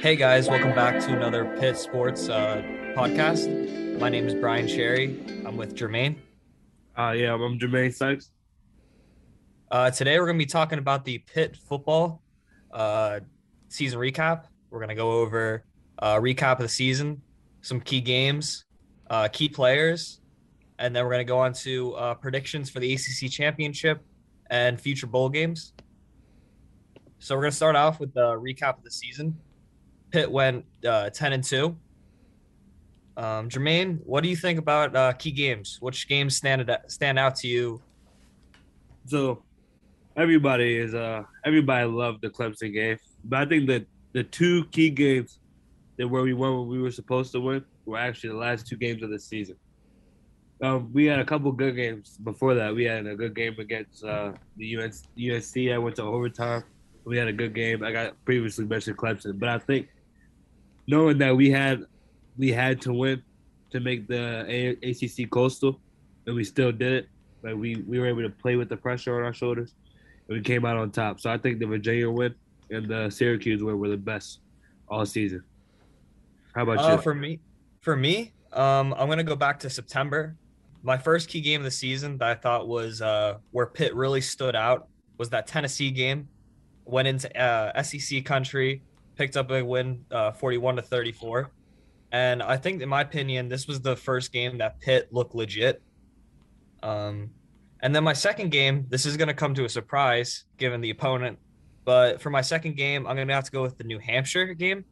Hey guys, welcome back to another Pitt Sports uh, podcast. My name is Brian Sherry. I'm with Jermaine. Uh, yeah, I'm Jermaine Sykes. Uh, today we're going to be talking about the Pitt football uh, season recap. We're going to go over a recap of the season, some key games, uh, key players, and then we're going to go on to uh, predictions for the ACC championship and future bowl games. So we're going to start off with the recap of the season. Pitt went uh, 10 and 2. Um, Jermaine, what do you think about uh, key games? Which games stand stand out to you? So, everybody is uh everybody loved the Clemson game, but I think that the two key games that where we won what we were supposed to win were actually the last two games of the season. Um, we had a couple good games before that. We had a good game against uh, the USC. I went to overtime. We had a good game. I got previously mentioned Clemson, but I think knowing that we had we had to win to make the a- ACC Coastal, and we still did it. Like we we were able to play with the pressure on our shoulders, and we came out on top. So I think the Virginia win and the Syracuse win were the best all season. How about Uh, you? for me, for me, um, I'm gonna go back to September. My first key game of the season that I thought was uh, where Pitt really stood out was that Tennessee game. Went into uh, SEC country, picked up a win, uh, 41 to 34, and I think, in my opinion, this was the first game that Pitt looked legit. Um, and then my second game, this is gonna come to a surprise given the opponent, but for my second game, I'm gonna have to go with the New Hampshire game.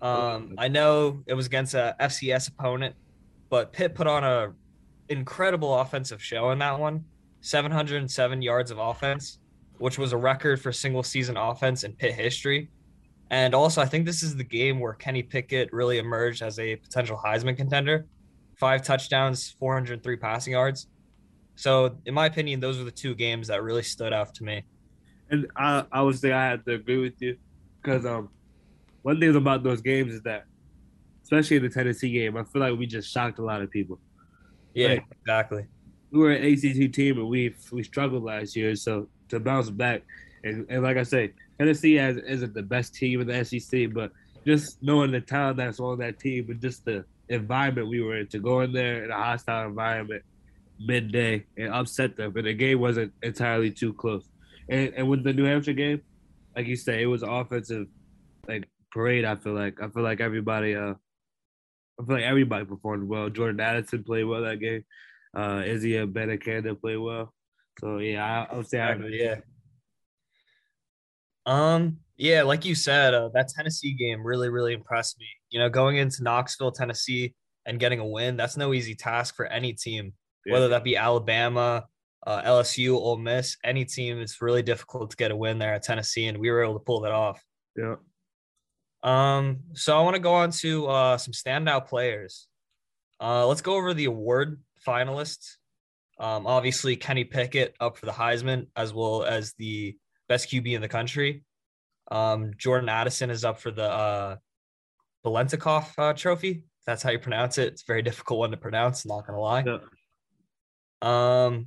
Um, I know it was against a FCS opponent, but Pitt put on a incredible offensive show in that one. 707 yards of offense, which was a record for single season offense in Pitt history. And also, I think this is the game where Kenny Pickett really emerged as a potential Heisman contender. Five touchdowns, 403 passing yards. So, in my opinion, those were the two games that really stood out to me. And I, I would say I have to agree with you because um, one thing about those games is that, especially in the Tennessee game, I feel like we just shocked a lot of people. Yeah, Right. exactly. We were an ACC team and we we struggled last year, so to bounce back and, and like I say, Tennessee has, isn't the best team in the SEC, but just knowing the talent that's on that team and just the environment we were in to go in there in a hostile environment midday and upset them, and the game wasn't entirely too close. And and with the New Hampshire game, like you say, it was offensive like parade. I feel like I feel like everybody uh I feel like everybody performed well. Jordan Addison played well that game. Uh Izzy Abanikanda played well. So yeah, I, I would say I yeah. Um, yeah, like you said, uh, that Tennessee game really, really impressed me. You know, going into Knoxville, Tennessee, and getting a win, that's no easy task for any team, Yeah. whether that be Alabama, uh, LSU, Ole Miss, any team. It's really difficult to get a win there at Tennessee, and we were able to pull that off. yeah. Um, so I want to go on to uh, some standout players. Uh, let's go over the award finalists. Um, obviously, Kenny Pickett up for the Heisman as well as the best QB in the country. Um, Jordan Addison is up for the uh, uh, Trophy. That's how you pronounce it. It's a very difficult one to pronounce. Not gonna lie. Yeah. Um,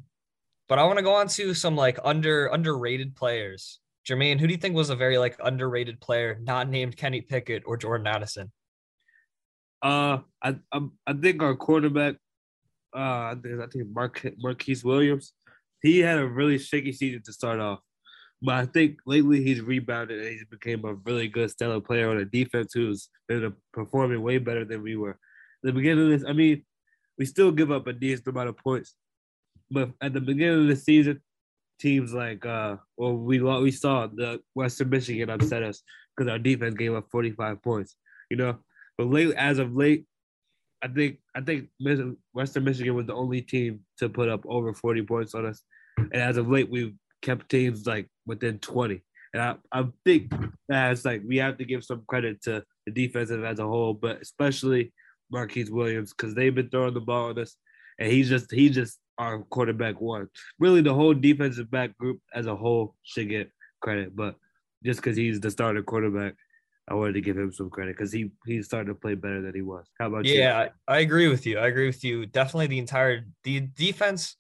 but I want to go on to some like under underrated players. Jermaine, who do you think was a very like underrated player, not named Kenny Pickett or Jordan Addison? Uh, I I, I think our quarterback, uh, I think I think Mark Marquise Williams, he had a really shaky season to start off, but I think lately he's rebounded and he's became a really good stellar player on a defense who's been performing way better than we were. At the beginning of this, I mean, we still give up a decent amount of points, but at the beginning of the season, teams like uh, well, we we saw the Western Michigan upset us because our defense gave up 45 points, you know. But late, as of late, I think I think Western Michigan was the only team to put up over 40 points on us, and as of late, we've kept teams like within 20. And I, I think that it's like we have to give some credit to the defensive as a whole, but especially Marquise Williams because they've been throwing the ball on us, and he's just he just our quarterback one. Really, the whole defensive back group as a whole should get credit, but just because he's the starter quarterback, I wanted to give him some credit because he he's starting to play better than he was. How about you? Yeah, I agree with you. I agree with you. Definitely the entire the defense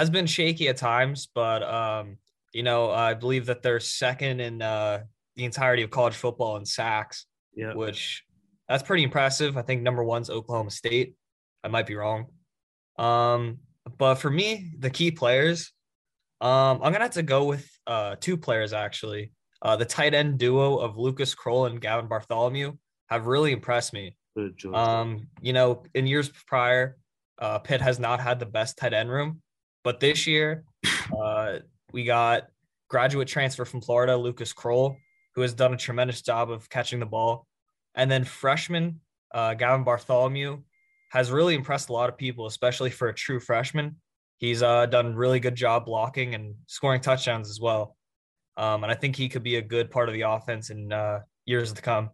has been shaky at times, but um, you know, I believe that they're second in uh the entirety of college football in sacks. Yeah. which that's pretty impressive. I think number one's Oklahoma State. I might be wrong. Um, but for me, the key players, um, I'm gonna have to go with uh two players actually. Uh, the tight end duo of Lucas Krull and Gavin Bartholomew have really impressed me. Um, you know, in years prior, uh, Pitt has not had the best tight end room, but this year, uh, we got graduate transfer from Florida, Lucas Krull, who has done a tremendous job of catching the ball, and then freshman uh, Gavin Bartholomew has really impressed a lot of people, especially for a true freshman. He's uh, done really good job blocking and scoring touchdowns as well. Um, and I think he could be a good part of the offense in uh, years to come.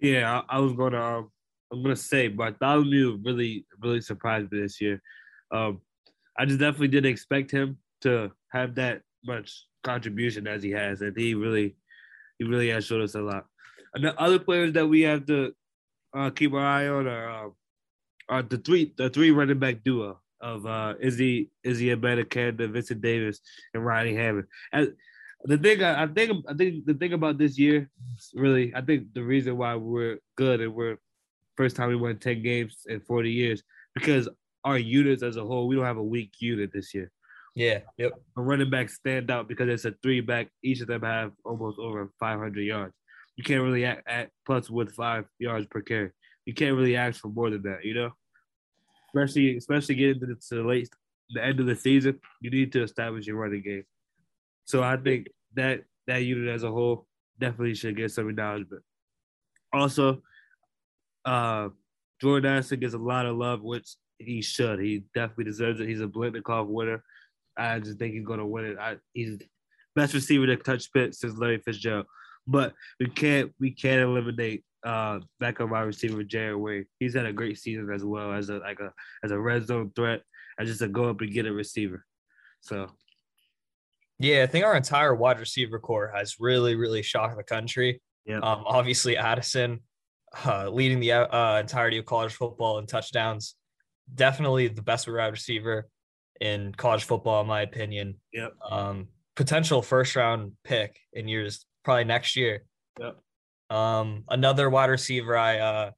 Yeah, I, was gonna I'm gonna say Bartholomew really really surprised me this year. Um, I just definitely didn't expect him to have that much contribution as he has, and he really he really has showed us a lot. And the other players that we have to uh, keep our eye on are uh, are the three the three running back duo of uh, Izzy Izzy Abanikanda, Vincent Davis, and Ronnie Hammond. And the thing I, I think I think the thing about this year, really, I think the reason why we're good and we're first time we won ten games in forty years because our units as a whole, we don't have a weak unit this year. Yeah. Yep. Our running backs stand out because it's a three back. Each of them have almost over 500 yards. You can't really act, act plus with five yards per carry. You can't really ask for more than that, you know. Especially, especially getting to the, to the late, the end of the season, you need to establish your running game. So I think that that unit as a whole definitely should get some acknowledgement. Also, uh, Jordan Addison gets a lot of love, which he should. He definitely deserves it. He's a Biletnikoff winner. I just think he's gonna win it. I, he's best receiver to touch Pitt since Larry Fitzgerald. But we can't we can't eliminate uh backup wide receiver Jared Wayne. He's had a great season as well as a like a as a red zone threat and just a go up and get a receiver. So Yeah, I think our entire wide receiver core has really, really shocked the country. yeah, Um, obviously, Addison uh, leading the uh, entirety of college football in touchdowns. Definitely the best wide receiver in college football, in my opinion. Yep. Um, potential first round pick in years, probably next year. Yep. Um, another wide receiver I uh,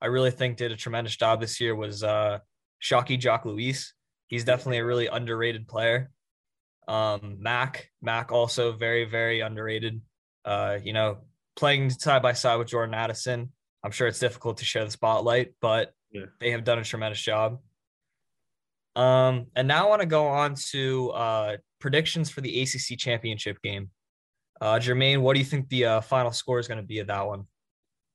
I really think did a tremendous job this year was uh, Shocky Jacques-Louis. He's definitely a really underrated player. Um, Mack Mack also very very underrated. Uh, you know, playing side by side with Jordan Addison. I'm sure it's difficult to share the spotlight, but Yeah. they have done a tremendous job. Um, and now I want to go on to uh, predictions for the ACC championship game. Uh, Jermaine, what do you think the uh, final score is going to be of that one?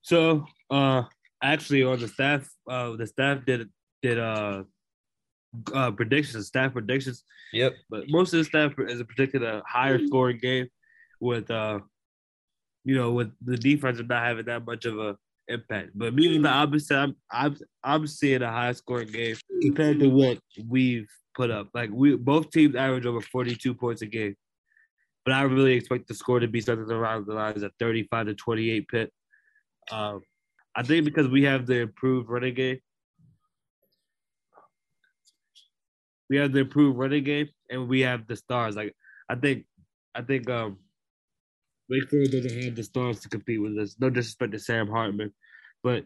So uh actually on the staff uh the staff did did uh uh predictions, staff predictions, Yep. but most of the staff is predicted a higher scoring game with uh you know with the defense not having that much of a impact. But me on the opposite, I'm I'm I'm seeing a high scoring game compared to what we've put up. Like we both teams average over 42 points a game. But I really expect the score to be something around the lines of 35 to 28 pit. Um, I think because we have the improved running game, we have the improved running game, and we have the stars. Like I think, I think um, Wake Forest doesn't have the stars to compete with us. No disrespect to Sam Hartman, but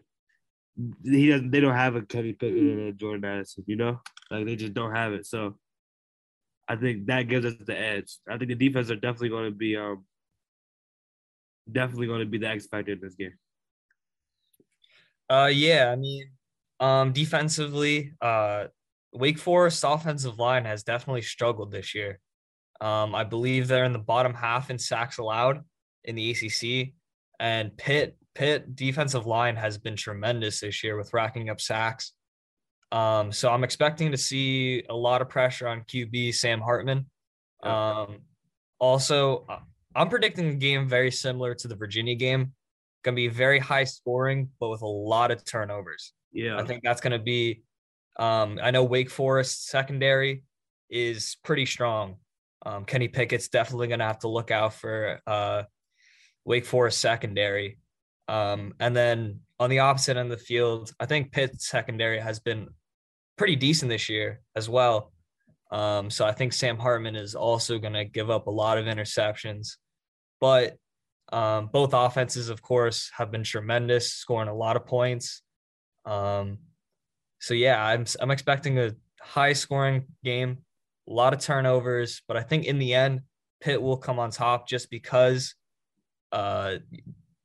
he doesn't. They don't have a Kenny Pickett and a Jordan Addison. You know, like they just don't have it. So I think that gives us the edge. I think the defense are definitely going to be um definitely going to be the X factor in this game. Uh, yeah, I mean, um, defensively, uh, Wake Forest offensive line has definitely struggled this year. Um, I believe they're in the bottom half in sacks allowed in the ACC, and Pitt Pitt defensive line has been tremendous this year with racking up sacks. Um, so I'm expecting to see a lot of pressure on QB Sam Hartman. Um, also, uh, I'm predicting a game very similar to the Virginia game. Going to be very high scoring, but with a lot of turnovers. Yeah, I think that's going to be. Um, I know Wake Forest secondary is pretty strong. Um, Kenny Pickett's definitely going to have to look out for uh, Wake Forest secondary. Um, and then on the opposite end of the field, I think Pitt's secondary has been pretty decent this year as well. Um, so I think Sam Hartman is also going to give up a lot of interceptions. But Um, both offenses, of course, have been tremendous, scoring a lot of points. Um, so yeah, I'm I'm expecting a high scoring game, a lot of turnovers, but I think in the end, Pitt will come on top just because uh,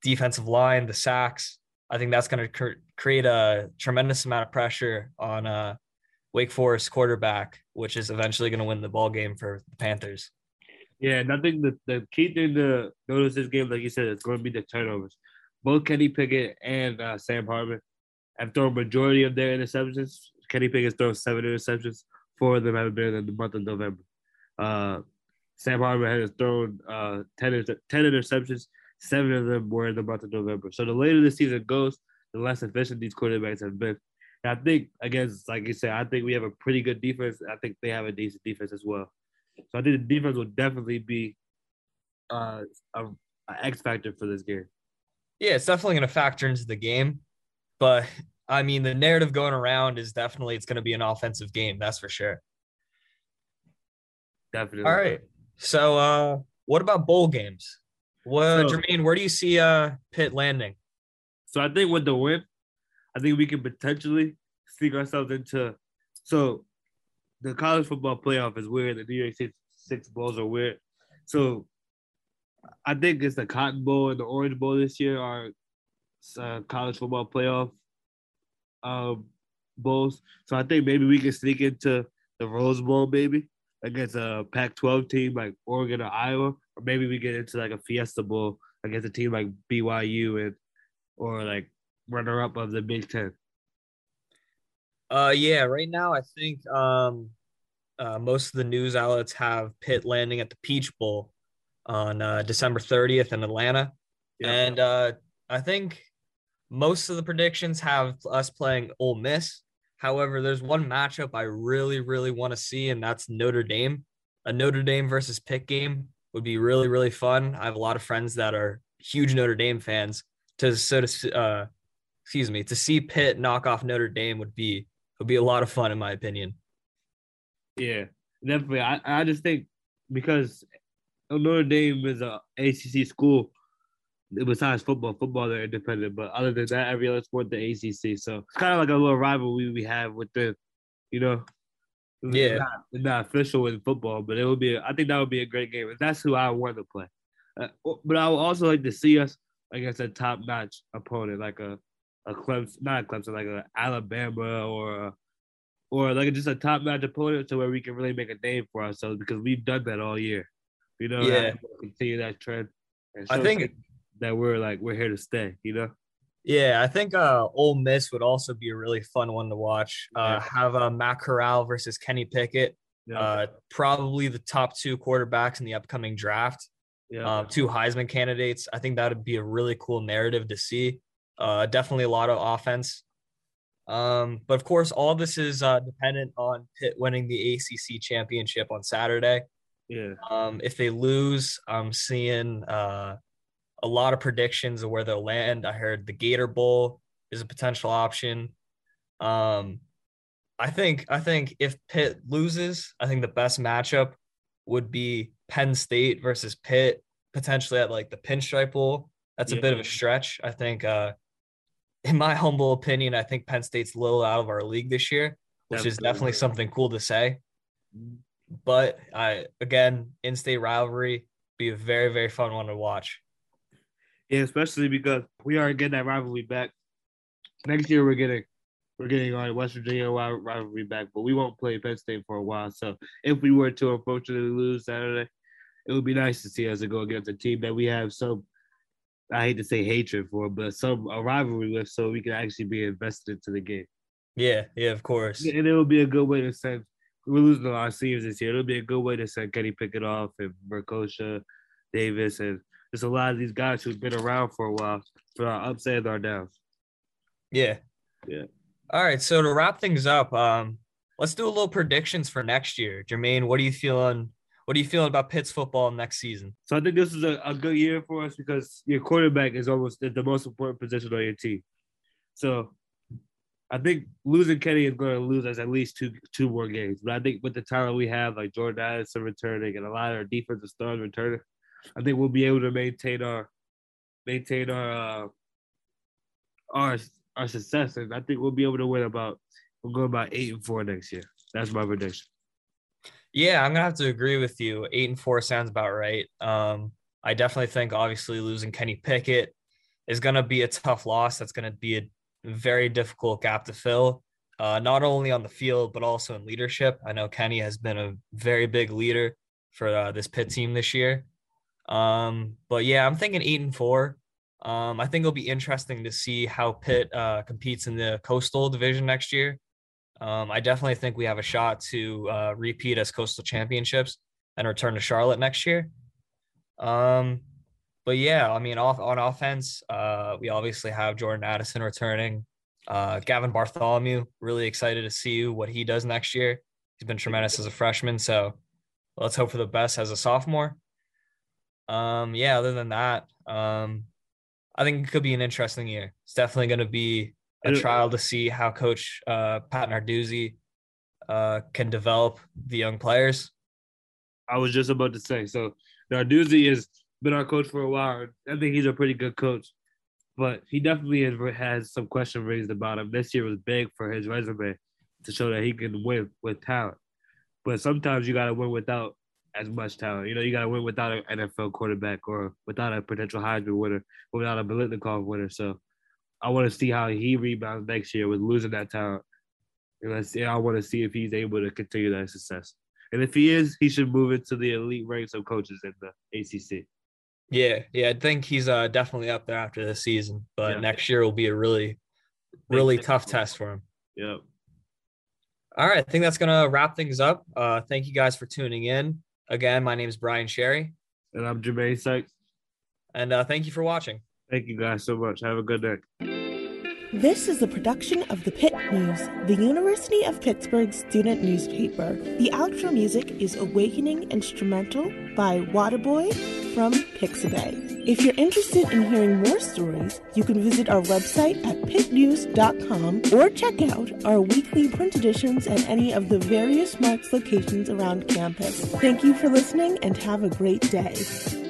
defensive line, the sacks. I think that's going to cr- create a tremendous amount of pressure on uh, Wake Forest quarterback, which is eventually going to win the ball game for the Panthers. Yeah, and I think the, the key thing to notice this game, like you said, is going to be the turnovers. Both Kenny Pickett and uh, Sam Hartman have thrown majority of their interceptions. Kenny Pickett's thrown seven interceptions. Four of them have been in the month of November. Uh, Sam Hartman has thrown uh, 10, 10 interceptions. Seven of them were in the month of November. So the later the season goes, the less efficient these quarterbacks have been. And I think, again, like you said, I think we have a pretty good defense. I think they have a decent defense as well. So I think the defense will definitely be uh, a, a X factor for this game. Yeah, it's definitely going to factor into the game, but I mean, the narrative going around is definitely it's going to be an offensive game. That's for sure. Definitely. All right. So, uh, what about bowl games? Well, so, Jermaine, where do you see uh Pitt landing? So I think with the win, I think we can potentially sneak ourselves into. So the college football playoff is weird. The New Year's Six, six bowls are weird. So I think it's the Cotton Bowl and the Orange Bowl this year are uh, college football playoff um, bowls. So I think maybe we can sneak into the Rose Bowl, maybe against a Pac-12 team like Oregon or Iowa, or maybe we get into like a Fiesta Bowl against a team like BYU and or like runner-up of the Big Ten. Uh, yeah. Right now, I think um, uh, most of the news outlets have Pitt landing at the Peach Bowl on uh, December 30th in Atlanta, yeah. and uh, I think most of the predictions have us playing Ole Miss. However, there's one matchup I really, really want to see, and that's Notre Dame. A Notre Dame versus Pitt game would be really, really fun. I have a lot of friends that are huge Notre Dame fans. To so to uh, excuse me, to see Pitt knock off Notre Dame would be would be a lot of fun in my opinion. Yeah, definitely. I, I just think because Notre Dame is a ACC school, besides football, football they're independent. But other than that, every other sport the ACC. So it's kind of like a little rivalry we have with the, you know, yeah, not, not official in football, but it would be. I think that would be a great game. And that's who I want to play. Uh, but I would also like to see us against a top notch opponent, like a a Clemson, not a Clemson, like a Alabama or a, or like just a top notch opponent, to where we can really make a name for ourselves because we've done that all year. You know, yeah, continue that trend. I think that we're like we're here to stay, you know. Yeah, I think uh Ole Miss would also be a really fun one to watch. Uh, Have uh, Matt Corral versus Kenny Pickett. Yeah. Uh, probably the top two quarterbacks in the upcoming draft. Yeah. Um, two Heisman candidates. I think that would be a really cool narrative to see. Uh, definitely a lot of offense. Um, but of course, all this is uh, dependent on Pitt winning the ACC championship on Saturday. Yeah. Um, if they lose, I'm seeing uh, a lot of predictions of where they'll land. I heard the Gator Bowl is a potential option. Um, I think I think if Pitt loses, I think the best matchup would be Penn State versus Pitt, potentially at like the Pinstripe Bowl. That's yeah. a bit of a stretch. I think, uh, in my humble opinion, I think Penn State's a little out of our league this year, which Definitely. is definitely something cool to say. Mm-hmm. But I again, in-state rivalry, be a very very fun one to watch. Yeah, especially because we are getting that rivalry back. Next year we're getting we're getting our West Virginia rivalry back, but we won't play Penn State for a while. So if we were to unfortunately lose Saturday, it would be nice to see us go against a team that we have some I hate to say hatred for, but some a rivalry with, so we can actually be invested into the game. Yeah, yeah, of course. And it would be a good way to send. We're losing a lot of seniors this year. It'll be a good way to send Kenny Pickett off and Mercocha, Davis, and there's a lot of these guys who've been around for a while for our ups and our downs. Yeah. Yeah. All right. So to wrap things up, um, let's do a little predictions for next year. Jermaine, what are you feeling? What are you feeling about Pitt's football next season? So I think this is a, a good year for us because your quarterback is almost the most important position on your team. So I think losing Kenny is going to lose us at least two two more games. But I think with the talent we have, like Jordan Addison returning and a lot of our defensive stars returning, I think we'll be able to maintain our maintain our uh, our our success, and I think we'll be able to win about we'll go about eight and four next year. That's my prediction. Yeah, I'm gonna have to agree with you. Eight and four sounds about right. Um, I definitely think obviously losing Kenny Pickett is gonna be a tough loss. That's gonna be a very difficult gap to fill, uh, not only on the field but also in leadership. I know Kenny has been a very big leader for uh, this Pitt team this year. Um, but yeah, I'm thinking eight and four. Um, I think it'll be interesting to see how Pitt uh, competes in the Coastal Division next year. Um, I definitely think we have a shot to uh, repeat as Coastal Championships and return to Charlotte next year. Um, but yeah, I mean, off on offense, uh, we obviously have Jordan Addison returning. Uh, Gavin Bartholomew, really excited to see what he does next year. He's been tremendous as a freshman, so let's hope for the best as a sophomore. Um, yeah, other than that, um, I think it could be an interesting year. It's definitely going to be a trial to see how Coach uh, Pat Narduzzi uh, can develop the young players. I was just about to say, so Narduzzi has been our coach for a while. I think he's a pretty good coach, but he definitely has, some question raised about him. This year was big for his resume to show that he can win with talent. But sometimes you got to win without as much talent. You know, you got to win without an NFL quarterback or without a potential Heisman winner, or without a Biletnikoff winner. So I want to see how he rebounds next year with losing that talent. And let's see, I want to see if he's able to continue that success. And if he is, he should move into the elite ranks of coaches in the ACC. Yeah, yeah, I think he's uh, definitely up there after this season. But yeah. next year will be a really, really tough test for him. Yep. All right, I think that's gonna wrap things up. Uh, thank you guys for tuning in. Again, my name is Brian Sherry. And I'm Jermaine Sykes. And uh, thank you for watching. Thank you guys so much. Have a good day. This is a production of the Pitt News, the University of Pittsburgh student newspaper. The outro music is Awakening Instrumental by Wataboi from Pixabay. If you're interested in hearing more stories, you can visit our website at pittnews.com or check out our weekly print editions at any of the various Marks locations around campus. Thank you for listening and have a great day.